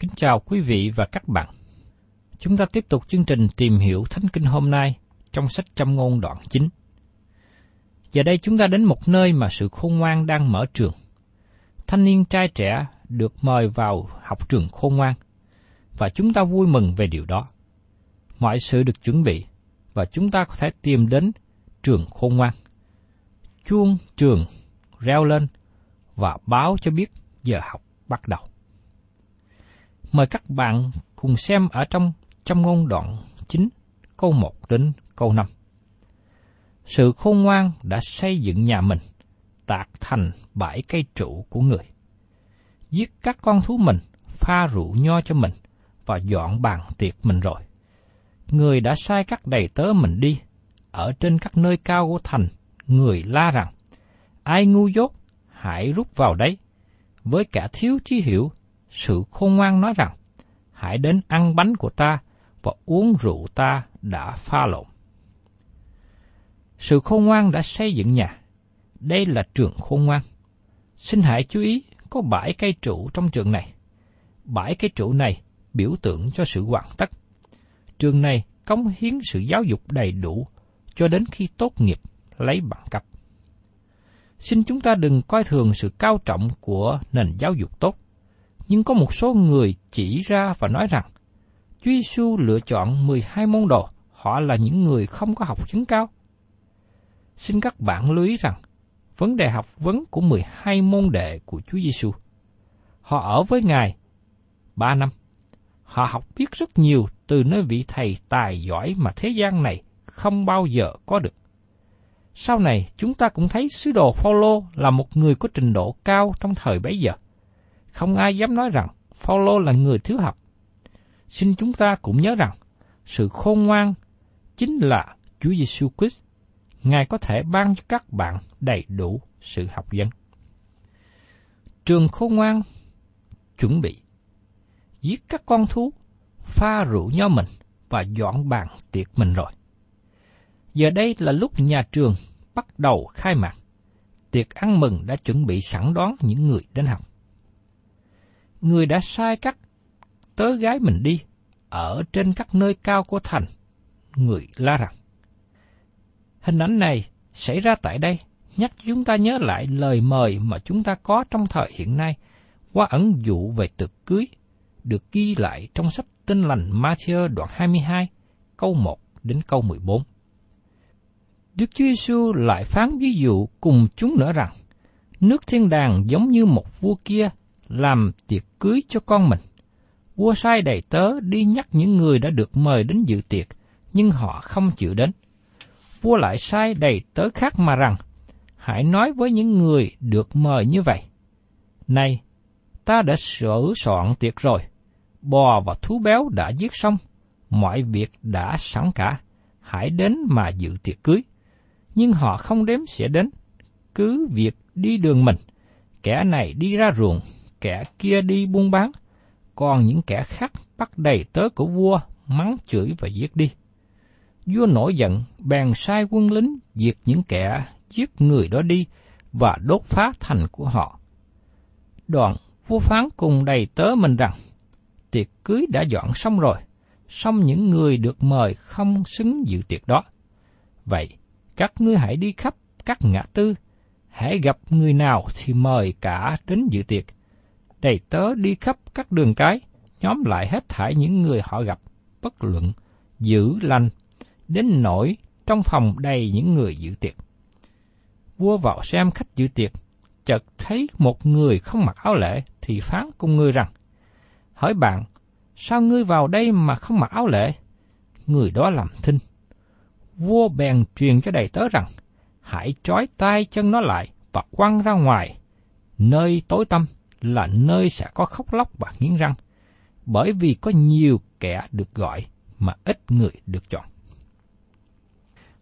Kính chào quý vị và các bạn. Chúng ta tiếp tục chương trình tìm hiểu Thánh Kinh hôm nay trong sách Châm ngôn đoạn 9. Giờ đây chúng ta đến một nơi mà sự khôn ngoan đang mở trường. Thanh niên trai trẻ được mời vào học trường khôn ngoan, và chúng ta vui mừng về điều đó. Mọi sự được chuẩn bị, và chúng ta có thể tìm đến trường khôn ngoan. Chuông trường reo lên và báo cho biết giờ học bắt đầu. Mời các bạn cùng xem ở trong trong ngôn đoạn 9, câu 1 đến câu 5. Sự khôn ngoan đã xây dựng nhà mình, tạc thành bãi cây trụ của người. Giết các con thú mình, pha rượu nho cho mình, và dọn bàn tiệc mình rồi. Người đã sai các đầy tớ mình đi, ở trên các nơi cao của thành, người la rằng, ai ngu dốt, hãy rút vào đấy. Với cả thiếu trí hiểu, sự khôn ngoan nói rằng, hãy đến ăn bánh của ta và uống rượu ta đã pha lộn. Sự khôn ngoan đã xây dựng nhà. Đây là trường khôn ngoan. Xin hãy chú ý có bãi cây trụ trong trường này. Bãi cây trụ này biểu tượng cho sự hoàn tất. Trường này cống hiến sự giáo dục đầy đủ cho đến khi tốt nghiệp lấy bằng cấp. Xin chúng ta đừng coi thường sự cao trọng của nền giáo dục tốt, nhưng có một số người chỉ ra và nói rằng Chúa Giêsu lựa chọn 12 môn đồ, họ là những người không có học chứng cao. Xin các bạn lưu ý rằng, vấn đề học vấn của 12 môn đệ của Chúa Giêsu. Họ ở với Ngài 3 năm. Họ học biết rất nhiều từ nơi vị thầy tài giỏi mà thế gian này không bao giờ có được. Sau này chúng ta cũng thấy sứ đồ Phaolô là một người có trình độ cao trong thời bấy giờ. Không ai dám nói rằng Phaolô là người thiếu học. Xin chúng ta cũng nhớ rằng sự khôn ngoan chính là Chúa Giêsu Christ. Ngài có thể ban cho các bạn đầy đủ sự học vấn. Trường khôn ngoan chuẩn bị giết các con thú, pha rượu nho mình và dọn bàn tiệc mình rồi. Giờ đây là lúc nhà trường bắt đầu khai mạc. Tiệc ăn mừng đã chuẩn bị sẵn đón những người đến học. Người đã sai các tớ gái mình đi, ở trên các nơi cao của thành. Người la rằng, hình ảnh này xảy ra tại đây nhắc chúng ta nhớ lại lời mời mà chúng ta có trong thời hiện nay qua ẩn dụ về tiệc cưới được ghi lại trong sách Tin lành Matthew đoạn 22, câu 1 đến câu 14. Đức Chúa Giêsu lại phán ví dụ cùng chúng nữa rằng, nước thiên đàng giống như một vua kia làm tiệc cưới cho con mình. Vua sai đầy tớ đi nhắc những người đã được mời đến dự tiệc, nhưng họ không chịu đến. Vua lại sai đầy tớ khác mà rằng, hãy nói với những người được mời như vậy. Này, ta đã sửa soạn tiệc rồi, bò và thú béo đã giết xong, mọi việc đã sẵn cả, hãy đến mà dự tiệc cưới. Nhưng họ không đếm sẽ đến, cứ việc đi đường mình, kẻ này đi ra ruộng, kẻ kia đi buôn bán, còn những kẻ khác bắt đầy tớ của vua mắng chửi và giết đi. Vua nổi giận, bèn sai quân lính diệt những kẻ giết người đó đi và đốt phá thành của họ. Đoạn, vua phán cùng đầy tớ mình rằng, tiệc cưới đã dọn xong rồi, song những người được mời không xứng dự tiệc đó. Vậy, các ngươi hãy đi khắp các ngã tư, hãy gặp người nào thì mời cả đến dự tiệc. Đầy tớ đi khắp các đường cái, nhóm lại hết thải những người họ gặp, bất luận, giữ lành, đến nỗi trong phòng đầy những người dự tiệc. Vua vào xem khách dự tiệc, chợt thấy một người không mặc áo lễ thì phán cùng người rằng, hỏi bạn, sao ngươi vào đây mà không mặc áo lễ? Người đó làm thinh. Vua bèn truyền cho đầy tớ rằng, hãy trói tay chân nó lại và quăng ra ngoài. Nơi tối tăm là nơi sẽ có khóc lóc và nghiến răng, bởi vì có nhiều kẻ được gọi mà ít người được chọn.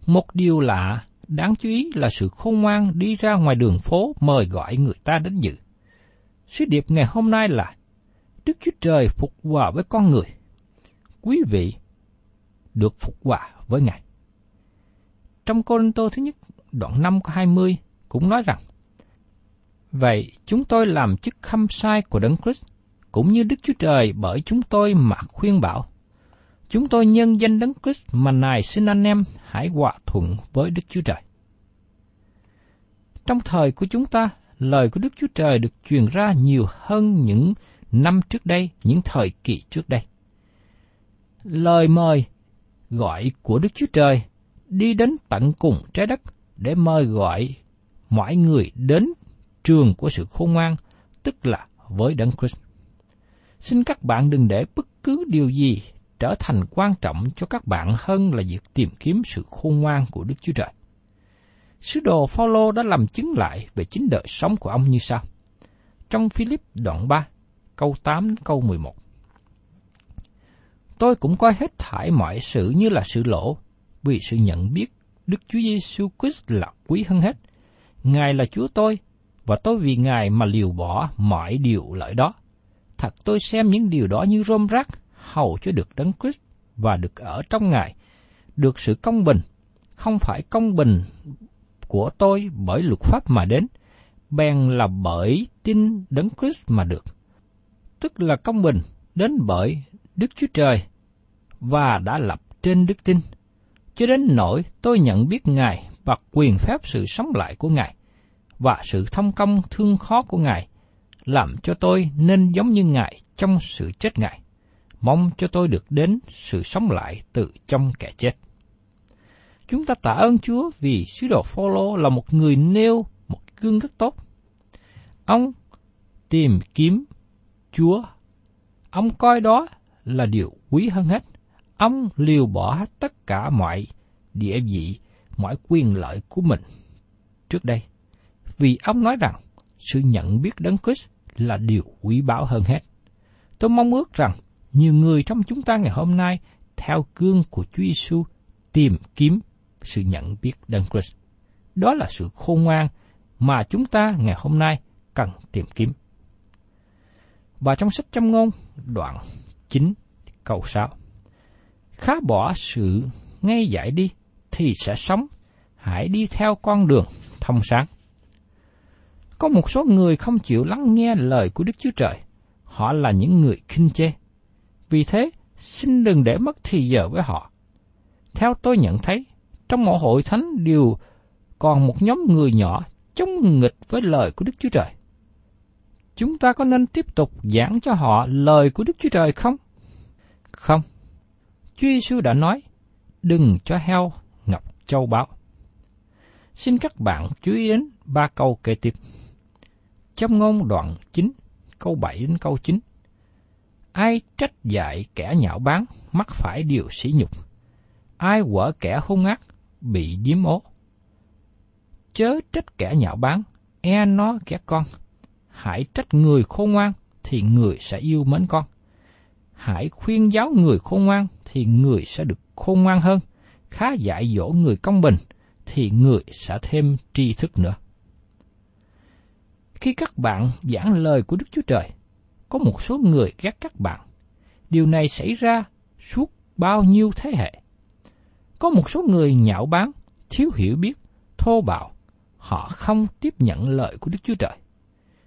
Một điều lạ, đáng chú ý là sự khôn ngoan đi ra ngoài đường phố mời gọi người ta đến dự. Sứ điệp ngày hôm nay là Đức Chúa Trời phục hòa với con người. Quý vị được phục hòa với Ngài. Trong Cô Tô thứ nhất, đoạn 5 có 20 cũng nói rằng, Vậy chúng tôi làm chức khâm sai của Đấng Christ, cũng như Đức Chúa Trời bởi chúng tôi mà khuyên bảo. Chúng tôi nhân danh Đấng Christ mà nài xin anh em hãy hòa thuận với Đức Chúa Trời. Trong thời của chúng ta, lời của Đức Chúa Trời được truyền ra nhiều hơn những năm trước đây, những thời kỳ trước đây. Lời mời gọi của Đức Chúa Trời đi đến tận cùng trái đất để mời gọi mọi người đến trường của sự khôn ngoan, tức là với Đấng Christ. Xin các bạn đừng để bất cứ điều gì trở thành quan trọng cho các bạn hơn là việc tìm kiếm sự khôn ngoan của Đức Chúa Trời. Sứ đồ Phaolô đã làm chứng lại về chính đời sống của ông như sau. Trong Philip đoạn 3, câu 8 câu 11. Tôi cũng coi hết thải mọi sự như là sự lỗ, vì sự nhận biết Đức Chúa Giêsu Christ là quý hơn hết. Ngài là Chúa tôi, và tôi vì Ngài mà liều bỏ mọi điều lợi đó. Thật tôi xem những điều đó như rôm rác, hầu cho được đấng Christ và được ở trong Ngài, được sự công bình, không phải công bình của tôi bởi luật pháp mà đến, bèn là bởi tin đấng Christ mà được. Tức là công bình đến bởi Đức Chúa Trời và đã lập trên đức tin. Cho đến nỗi tôi nhận biết Ngài và quyền phép sự sống lại của Ngài và sự thông công thương khó của Ngài làm cho tôi nên giống như Ngài trong sự chết Ngài. Mong cho tôi được đến sự sống lại từ trong kẻ chết. Chúng ta tạ ơn Chúa vì sứ đồ Phaolô là một người nêu một gương rất tốt. Ông tìm kiếm Chúa. Ông coi đó là điều quý hơn hết. Ông liều bỏ tất cả mọi địa vị, mọi quyền lợi của mình trước đây. Vì ông nói rằng sự nhận biết đấng Christ là điều quý báu hơn hết. Tôi mong ước rằng nhiều người trong chúng ta ngày hôm nay theo gương của Chúa Giêsu tìm kiếm sự nhận biết đấng Christ. Đó là sự khôn ngoan mà chúng ta ngày hôm nay cần tìm kiếm. Và trong sách châm ngôn, đoạn 9, câu 6. Khá bỏ sự ngay dạy đi, thì sẽ sống, hãy đi theo con đường thông sáng. Có một số người không chịu lắng nghe lời của Đức Chúa Trời. Họ là những người khinh chê. Vì thế, xin đừng để mất thì giờ với họ. Theo tôi nhận thấy, trong mỗi hội thánh đều còn một nhóm người nhỏ chống nghịch với lời của Đức Chúa Trời. chúng ta có nên tiếp tục giảng cho họ lời của Đức Chúa Trời không? Không. Chúa Giêsu đã nói, đừng cho heo ngập châu báu. Xin các bạn chú ý đến ba câu kế tiếp. Trong ngôn đoạn 9, câu 7 đến câu 9. Ai trách dạy kẻ nhạo báng, mắc phải điều sỉ nhục. Ai quở kẻ hung ác, bị điếm ố. Chớ trách kẻ nhạo báng, e nó kẻ con. Hãy trách người khôn ngoan, thì người sẽ yêu mến con. Hãy khuyên giáo người khôn ngoan, thì người sẽ được khôn ngoan hơn. Khá dạy dỗ người công bình, thì người sẽ thêm tri thức nữa. Khi các bạn giảng lời của Đức Chúa Trời, có một số người ghét các bạn. Điều này xảy ra suốt bao nhiêu thế hệ. Có một số người nhạo báng, thiếu hiểu biết, thô bạo, họ không tiếp nhận lời của Đức Chúa Trời.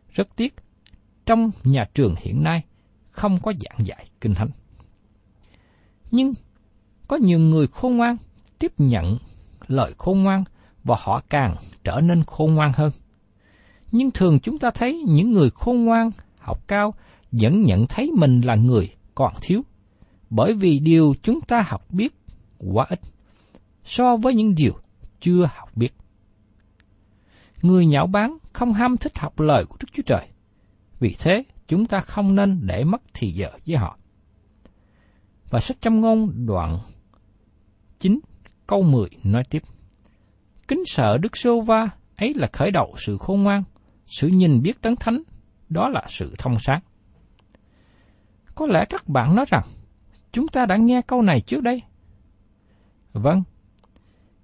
Rất tiếc, trong nhà trường hiện nay không có giảng dạy kinh thánh. Nhưng có nhiều người khôn ngoan tiếp nhận lời khôn ngoan và họ càng trở nên khôn ngoan hơn. Nhưng thường chúng ta thấy những người khôn ngoan, học cao vẫn nhận thấy mình là người còn thiếu, bởi vì điều chúng ta học biết quá ít so với những điều chưa học biết. Người nhạo báng không ham thích học lời của Đức Chúa Trời, vì thế chúng ta không nên để mất thì giờ với họ. Và sách châm ngôn đoạn 9 câu 10 nói tiếp. Kính sợ Đức Sô Va ấy là khởi đầu sự khôn ngoan, sự nhìn biết đấng thánh, đó là sự thông sáng. Có lẽ các bạn nói rằng, chúng ta đã nghe câu này trước đây. Vâng,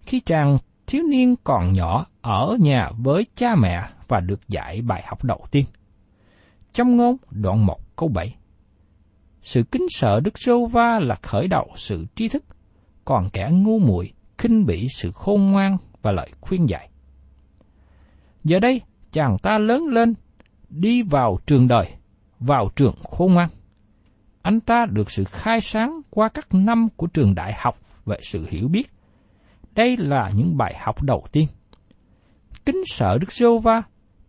khi chàng thiếu niên còn nhỏ ở nhà với cha mẹ và được dạy bài học đầu tiên. Trong ngôn đoạn 1 câu 7 Sự kính sợ Đức Rô Va là khởi đầu sự tri thức, còn kẻ ngu muội khinh bỉ sự khôn ngoan và lời khuyên dạy. Giờ đây, chàng ta lớn lên, đi vào trường đời, vào trường khôn ngoan. Anh ta được sự khai sáng qua các năm của trường đại học về sự hiểu biết. Đây là những bài học đầu tiên. Kính sợ Đức giê va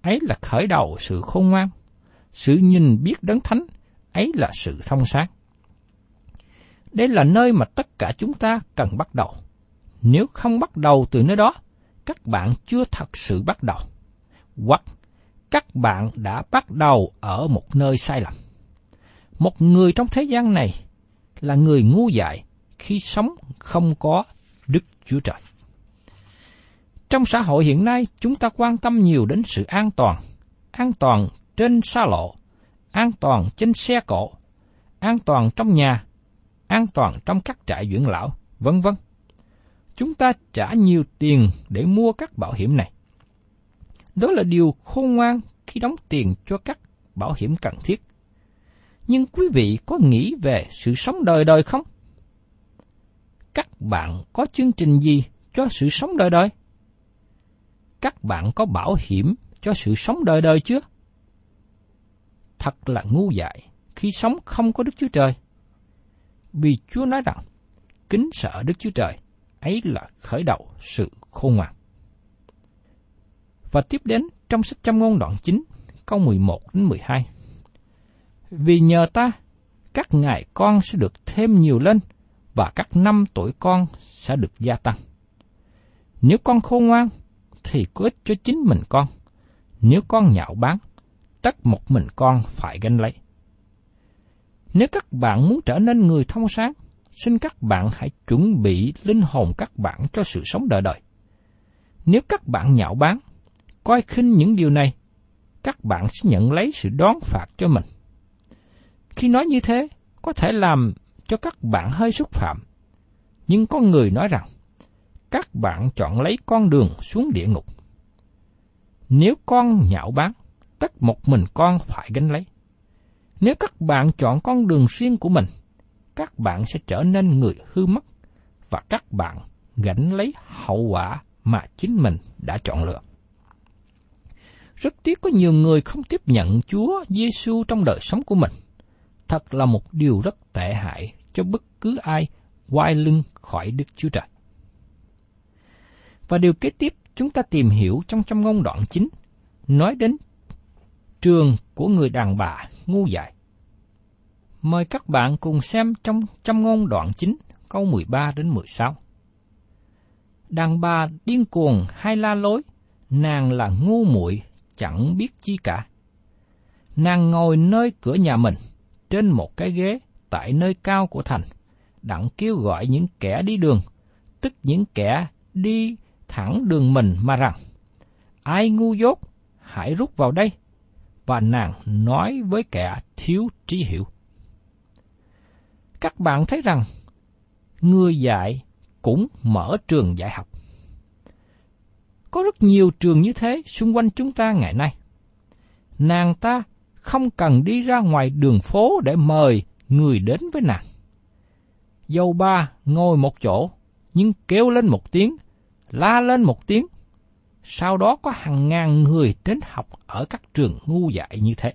ấy là khởi đầu sự khôn ngoan. Sự nhìn biết đấng thánh, ấy là sự thông sáng. Đây là nơi mà tất cả chúng ta cần bắt đầu. Nếu không bắt đầu từ nơi đó, các bạn chưa thật sự bắt đầu. Hoặc các bạn đã bắt đầu ở một nơi sai lầm. Một người trong thế gian này là người ngu dại khi sống không có Đức Chúa Trời. Trong xã hội hiện nay, chúng ta quan tâm nhiều đến sự an toàn, an toàn trên xa lộ, an toàn trên xe cộ, an toàn trong nhà, an toàn trong các trại dưỡng lão, vân vân. Chúng ta trả nhiều tiền để mua các bảo hiểm này. Đó là điều khôn ngoan khi đóng tiền cho các bảo hiểm cần thiết. Nhưng quý vị có nghĩ về sự sống đời đời không? Các bạn có chương trình gì cho sự sống đời đời? Các bạn có bảo hiểm cho sự sống đời đời chưa? Thật là ngu dại khi sống không có Đức Chúa Trời. Vì Chúa nói rằng, kính sợ Đức Chúa Trời, ấy là khởi đầu sự khôn ngoan. Và tiếp đến trong sách trăm ngôn đoạn 9, câu 11 đến 12. Vì nhờ ta, các ngài con sẽ được thêm nhiều lên, và các năm tuổi con sẽ được gia tăng. Nếu con khôn ngoan, thì có ích cho chính mình con. Nếu con nhạo báng, tất một mình con phải gánh lấy. Nếu các bạn muốn trở nên người thông sáng, xin các bạn hãy chuẩn bị linh hồn các bạn cho sự sống đời đời. Nếu các bạn nhạo báng, coi khinh những điều này, các bạn sẽ nhận lấy sự đón phạt cho mình. Khi nói như thế, có thể làm cho các bạn hơi xúc phạm. Nhưng có người nói rằng, các bạn chọn lấy con đường xuống địa ngục. Nếu con nhạo báng, tất một mình con phải gánh lấy. Nếu các bạn chọn con đường riêng của mình, các bạn sẽ trở nên người hư mất và các bạn gánh lấy hậu quả mà chính mình đã chọn lựa. Rất tiếc có nhiều người không tiếp nhận Chúa Giêsu trong đời sống của mình. Thật là một điều rất tệ hại cho bất cứ ai quay lưng khỏi Đức Chúa Trời. Và điều kế tiếp chúng ta tìm hiểu trong trong ngôn đoạn chính nói đến trường của người đàn bà ngu dại. Mời các bạn cùng xem trong trong ngôn đoạn 9, câu 13 đến 16. Đàn bà điên cuồng hay la lối, nàng là ngu muội chẳng biết chi cả. Nàng ngồi nơi cửa nhà mình, trên một cái ghế tại nơi cao của thành, đặng kêu gọi những kẻ đi đường, tức những kẻ đi thẳng đường mình mà rằng, ai ngu dốt, hãy rút vào đây. Và nàng nói với kẻ thiếu trí hiểu. Các bạn thấy rằng, người dạy cũng mở trường dạy học. Có rất nhiều trường như thế xung quanh chúng ta ngày nay. Nàng ta không cần đi ra ngoài đường phố để mời người đến với nàng. Dâu ba ngồi một chỗ, nhưng kêu lên một tiếng, la lên một tiếng. Sau đó có hàng ngàn người đến học ở các trường ngu dại như thế.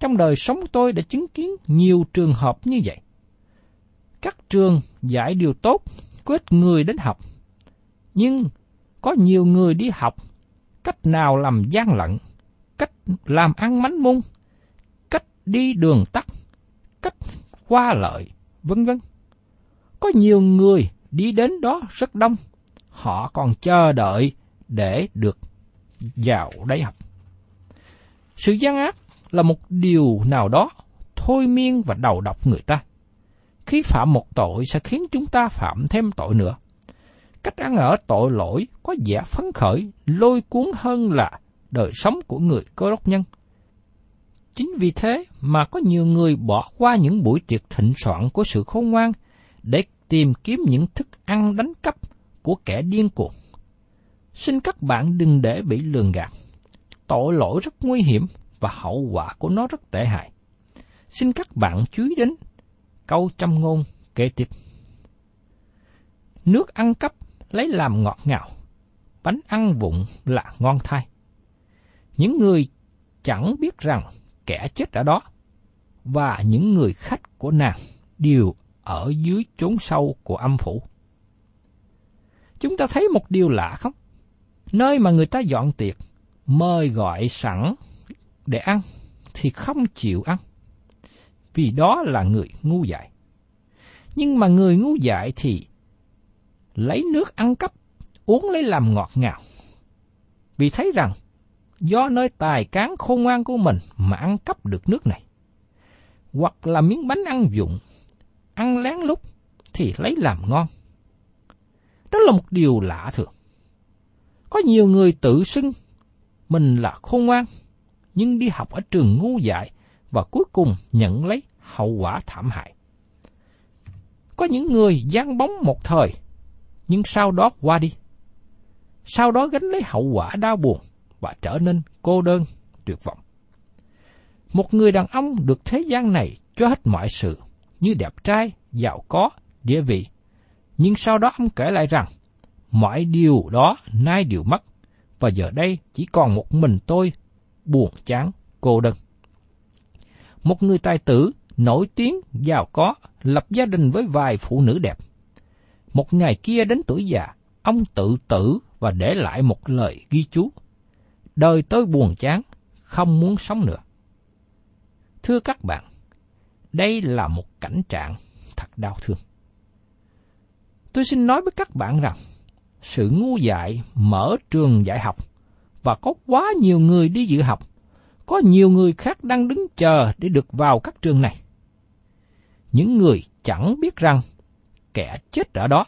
Trong đời sống tôi đã chứng kiến nhiều trường hợp như vậy. Các trường dạy điều tốt, có ít người đến học. Nhưng có nhiều người đi học cách nào làm gian lận, cách làm ăn mánh mung, cách đi đường tắt, cách qua lợi, vân vân. Có nhiều người đi đến đó rất đông, họ còn chờ đợi để được vào đại học. Sự gian ác là một điều nào đó thôi miên và đầu độc người ta. Khi phạm một tội sẽ khiến chúng ta phạm thêm tội nữa. Cách ăn ở tội lỗi có vẻ phấn khởi, lôi cuốn hơn là đời sống của người cơ đốc nhân. Chính vì thế mà có nhiều người bỏ qua những buổi tiệc thịnh soạn của sự khôn ngoan để tìm kiếm những thức ăn đánh cắp của kẻ điên cuồng. Xin các bạn đừng để bị lường gạt. Tội lỗi rất nguy hiểm và hậu quả của nó rất tệ hại. Xin các bạn chú ý đến câu trăm ngôn kế tiếp. Nước ăn cắp lấy làm ngọt ngào, bánh ăn vụng là ngon thai. Những người chẳng biết rằng kẻ chết ở đó, và những người khách của nàng đều ở dưới chốn sâu của âm phủ. Chúng ta thấy một điều lạ không? Nơi mà người ta dọn tiệc, mời gọi sẵn để ăn, thì không chịu ăn. Vì đó là người ngu dại. Nhưng mà người ngu dại thì lấy nước ăn cắp, uống lấy làm ngọt ngào. Vì thấy rằng, do nơi tài cán khôn ngoan của mình mà ăn cắp được nước này. Hoặc là miếng bánh ăn dụng, ăn lén lúc thì lấy làm ngon. Đó là một điều lạ thường. Có nhiều người tự xưng mình là khôn ngoan, nhưng đi học ở trường ngu dại và cuối cùng nhận lấy hậu quả thảm hại. Có những người gian bóng một thời nhưng sau đó qua đi. Sau đó gánh lấy hậu quả đau buồn và trở nên cô đơn, tuyệt vọng. Một người đàn ông được thế gian này cho hết mọi sự, như đẹp trai, giàu có, địa vị. Nhưng sau đó ông kể lại rằng, mọi điều đó nay đều mất, và giờ đây chỉ còn một mình tôi, buồn chán, cô đơn. Một người tài tử, nổi tiếng, giàu có, lập gia đình với vài phụ nữ đẹp. Một ngày kia đến tuổi già, ông tự tử và để lại một lời ghi chú. Đời tôi buồn chán, không muốn sống nữa. Thưa các bạn, đây là một cảnh trạng thật đau thương. Tôi xin nói với các bạn rằng, sự ngu dại mở trường dạy học và có quá nhiều người đi dự học, có nhiều người khác đang đứng chờ để được vào các trường này. Những người chẳng biết rằng kẻ chết ở đó,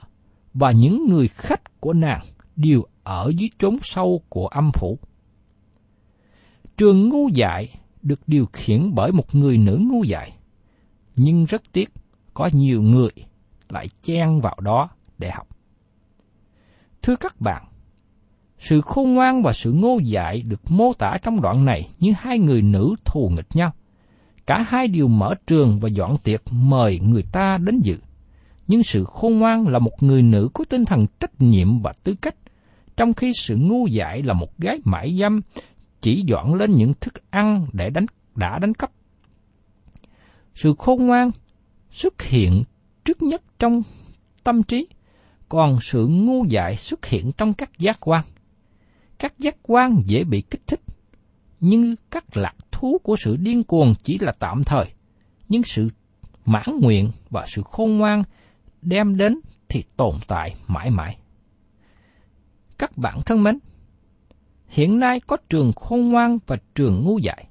và những người khách của nàng đều ở dưới chốn sâu của âm phủ. Trường ngu dại được điều khiển bởi một người nữ ngu dại, nhưng rất tiếc có nhiều người lại chen vào đó để học. Thưa các bạn, sự khôn ngoan và sự ngô dại được mô tả trong đoạn này như hai người nữ thù nghịch nhau. Cả hai đều mở trường và dọn tiệc mời người ta đến dự nhưng sự khôn ngoan là một người nữ có tinh thần trách nhiệm và tư cách, trong khi sự ngu dại là một gái mãi dâm chỉ dọn lên những thức ăn để đánh đã đánh cắp. Sự khôn ngoan xuất hiện trước nhất trong tâm trí, còn sự ngu dại xuất hiện trong các giác quan. Các giác quan dễ bị kích thích, nhưng các lạc thú của sự điên cuồng chỉ là tạm thời, nhưng sự mãn nguyện và sự khôn ngoan đem đến thì tồn tại mãi mãi. Các bạn thân mến, hiện nay có trường khôn ngoan và trường ngu dại.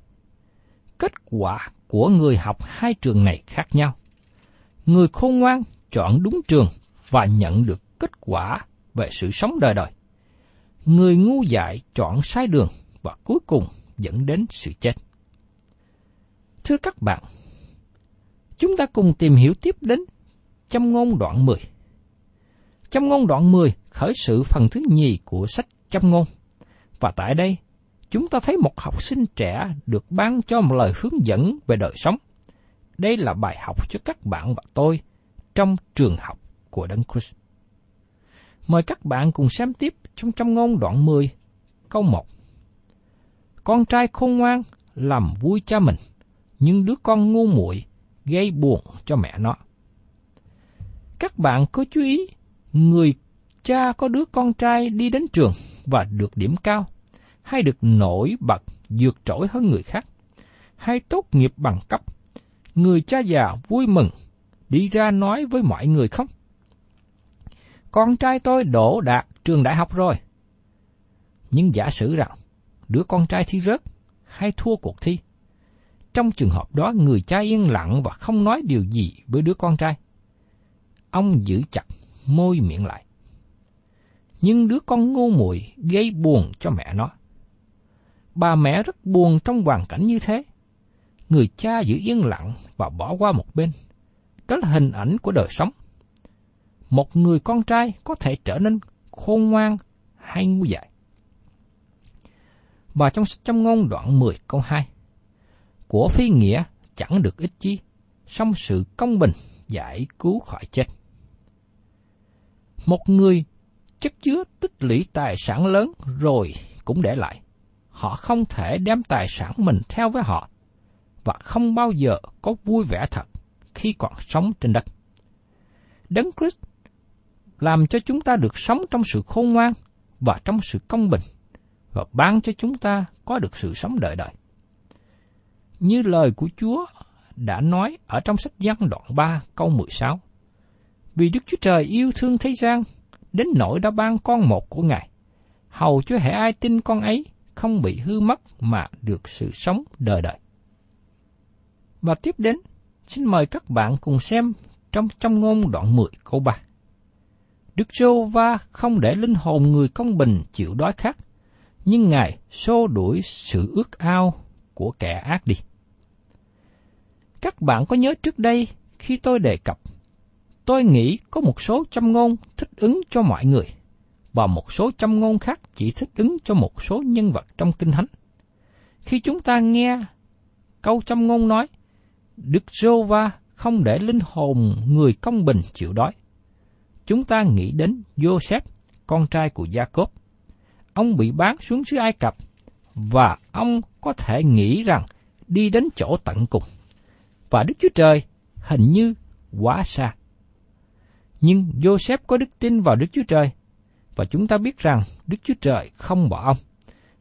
Kết quả của người học hai trường này khác nhau. Người khôn ngoan chọn đúng trường và nhận được kết quả về sự sống đời đời. Người ngu dại chọn sai đường và cuối cùng dẫn đến sự chết. Thưa các bạn, chúng ta cùng tìm hiểu tiếp đến Châm ngôn đoạn 10. Châm ngôn đoạn 10 khởi sự phần thứ nhì của sách Châm ngôn. Và tại đây, chúng ta thấy một học sinh trẻ được ban cho một lời hướng dẫn về đời sống. Đây là bài học cho các bạn và tôi trong trường học của Đấng Christ. Mời các bạn cùng xem tiếp trong Châm ngôn đoạn 10, câu 1. Con trai khôn ngoan làm vui cha mình, nhưng đứa con ngu muội gây buồn cho mẹ nó. Các bạn có chú ý, người cha có đứa con trai đi đến trường và được điểm cao, hay được nổi bật vượt trội hơn người khác, hay tốt nghiệp bằng cấp, người cha già vui mừng đi ra nói với mọi người không? Con trai tôi đổ đạt trường đại học rồi. Nhưng giả sử rằng đứa con trai thi rớt hay thua cuộc thi. Trong trường hợp đó người cha yên lặng và không nói điều gì với đứa con trai. Ông giữ chặt môi miệng lại. Nhưng đứa con ngu muội gây buồn cho mẹ nó. Bà mẹ rất buồn trong hoàn cảnh như thế. Người cha giữ yên lặng và bỏ qua một bên. Đó là hình ảnh của đời sống. Một người con trai có thể trở nên khôn ngoan hay ngu dại. Và trong sách trong ngôn đoạn 10 câu 2, của phi nghĩa chẳng được ích chi, song sự công bình giải cứu khỏi chết. Một người chất chứa tích lũy tài sản lớn rồi cũng để lại. Họ không thể đem tài sản mình theo với họ và không bao giờ có vui vẻ thật khi còn sống trên đất. Đấng Christ làm cho chúng ta được sống trong sự khôn ngoan và trong sự công bình và ban cho chúng ta có được sự sống đời đời. Như lời của Chúa đã nói ở trong sách Giăng đoạn 3 câu 16. Vì Đức Chúa Trời yêu thương thế gian, đến nỗi đã ban con một của Ngài, hầu cho hệ ai tin con ấy không bị hư mất mà được sự sống đời đời. Và tiếp đến, xin mời các bạn cùng xem trong trong ngôn đoạn 10 câu 3. Đức Rô Va không để linh hồn người công bình chịu đói khát, nhưng Ngài xô đuổi sự ước ao của kẻ ác đi. Các bạn có nhớ trước đây khi tôi đề cập, tôi nghĩ có một số châm ngôn thích ứng cho mọi người, và một số châm ngôn khác chỉ thích ứng cho một số nhân vật trong Kinh Thánh. Khi chúng ta nghe câu châm ngôn nói, Đức Rô Va không để linh hồn người công bình chịu đói. Chúng ta nghĩ đến Joseph, con trai của Jacob. Ông bị bán xuống xứ Ai Cập và ông có thể nghĩ rằng đi đến chỗ tận cùng. Và Đức Chúa Trời hình như quá xa. Nhưng Joseph có đức tin vào Đức Chúa Trời và chúng ta biết rằng Đức Chúa Trời không bỏ ông.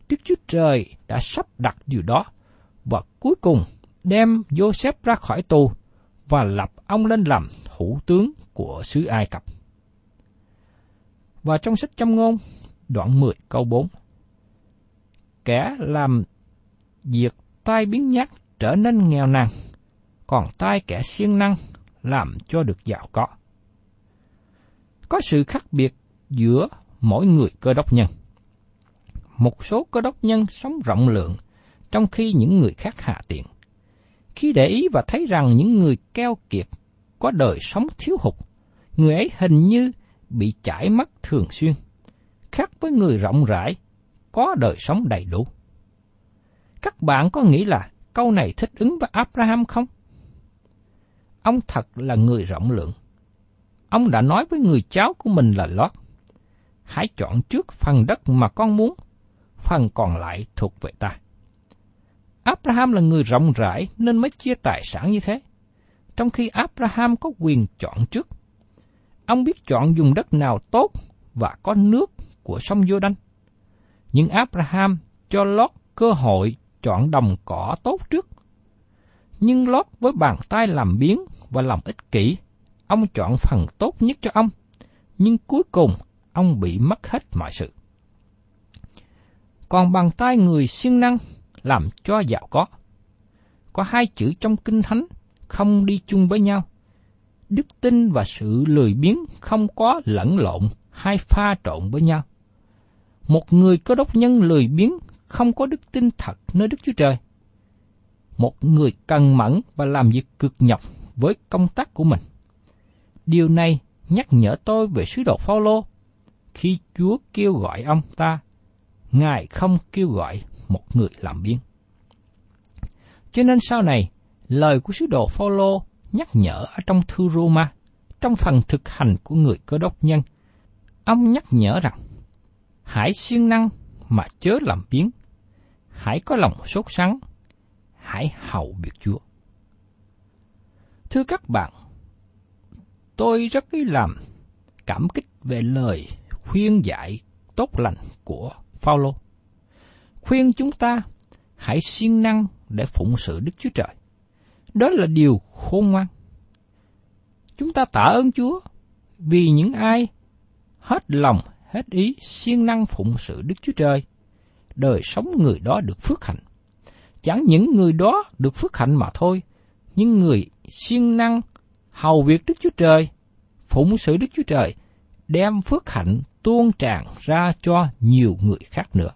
Đức Chúa Trời đã sắp đặt điều đó và cuối cùng đem Joseph ra khỏi tù và lập ông lên làm thủ tướng của xứ Ai Cập. Và trong sách châm ngôn, đoạn 10 câu 4. Kẻ làm việc tai biến nhát trở nên nghèo nàn, còn tai kẻ siêng năng làm cho được giàu có. Có sự khác biệt giữa mỗi người cơ đốc nhân. Một số cơ đốc nhân sống rộng lượng, trong khi những người khác hạ tiện. Khi để ý và thấy rằng những người keo kiệt có đời sống thiếu hụt, người ấy hình như bị chảy mất thường xuyên, khác với người rộng rãi, có đời sống đầy đủ. Các bạn có nghĩ là câu này thích ứng với Abraham không? Ông thật là người rộng lượng. Ông đã nói với người cháu của mình là Lót, hãy chọn trước phần đất mà con muốn, phần còn lại thuộc về ta. Abraham là người rộng rãi nên mới chia tài sản như thế, trong khi Abraham có quyền chọn trước. Ông biết chọn dùng đất nào tốt và có nước của sông Giô-đanh. Nhưng Abraham cho Lót cơ hội chọn đồng cỏ tốt trước. Nhưng Lót với bàn tay làm biến và lòng ích kỷ, ông chọn phần tốt nhất cho ông, nhưng cuối cùng ông bị mất hết mọi sự. Còn bàn tay người siêng năng làm cho giàu có. Có hai chữ trong Kinh Thánh không đi chung với nhau. Đức tin và sự lười biếng không có lẫn lộn hay pha trộn với nhau. Một người có đốc nhân lười biếng không có đức tin thật nơi Đức Chúa Trời. Một người cần mẫn và làm việc cực nhọc với công tác của mình. Điều này nhắc nhở tôi về sứ đồ Phaolô khi Chúa kêu gọi ông ta, Ngài không kêu gọi một người làm biếng. Cho nên sau này, lời của sứ đồ Phaolô nhắc nhở ở trong thư Roma, trong phần thực hành của người cơ đốc nhân, ông nhắc nhở rằng, hãy siêng năng mà chớ làm biếng, hãy có lòng sốt sắng, hãy hầu việc Chúa. Thưa các bạn, tôi rất ý làm cảm kích về lời khuyên dạy tốt lành của Phaolô. Khuyên chúng ta hãy siêng năng để phụng sự Đức Chúa Trời. Đó là điều khôn ngoan. Chúng ta tạ ơn Chúa vì những ai hết lòng, hết ý siêng năng phụng sự Đức Chúa Trời, đời sống người đó được phước hạnh. Chẳng những người đó được phước hạnh mà thôi, nhưng người siêng năng hầu việc Đức Chúa Trời, phụng sự Đức Chúa Trời, đem phước hạnh tuôn tràn ra cho nhiều người khác nữa.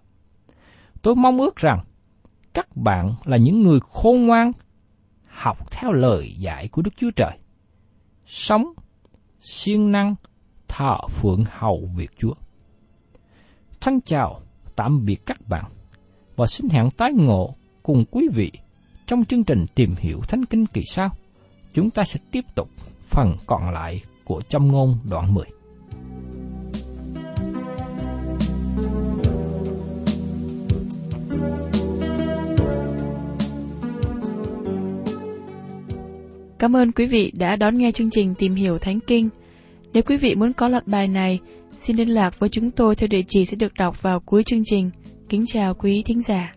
Tôi mong ước rằng các bạn là những người khôn ngoan, học theo lời dạy của Đức Chúa Trời, sống siêng năng thờ phượng hầu việc Chúa. Thân chào, tạm biệt các bạn và xin hẹn tái ngộ cùng quý vị trong chương trình tìm hiểu Thánh Kinh kỳ sau. Chúng ta sẽ tiếp tục phần còn lại của châm ngôn đoạn 10. Cảm ơn quý vị đã đón nghe chương trình Tìm hiểu Thánh Kinh. Nếu quý vị muốn có loạt bài này, xin liên lạc với chúng tôi theo địa chỉ sẽ được đọc vào cuối chương trình. Kính chào quý thính giả.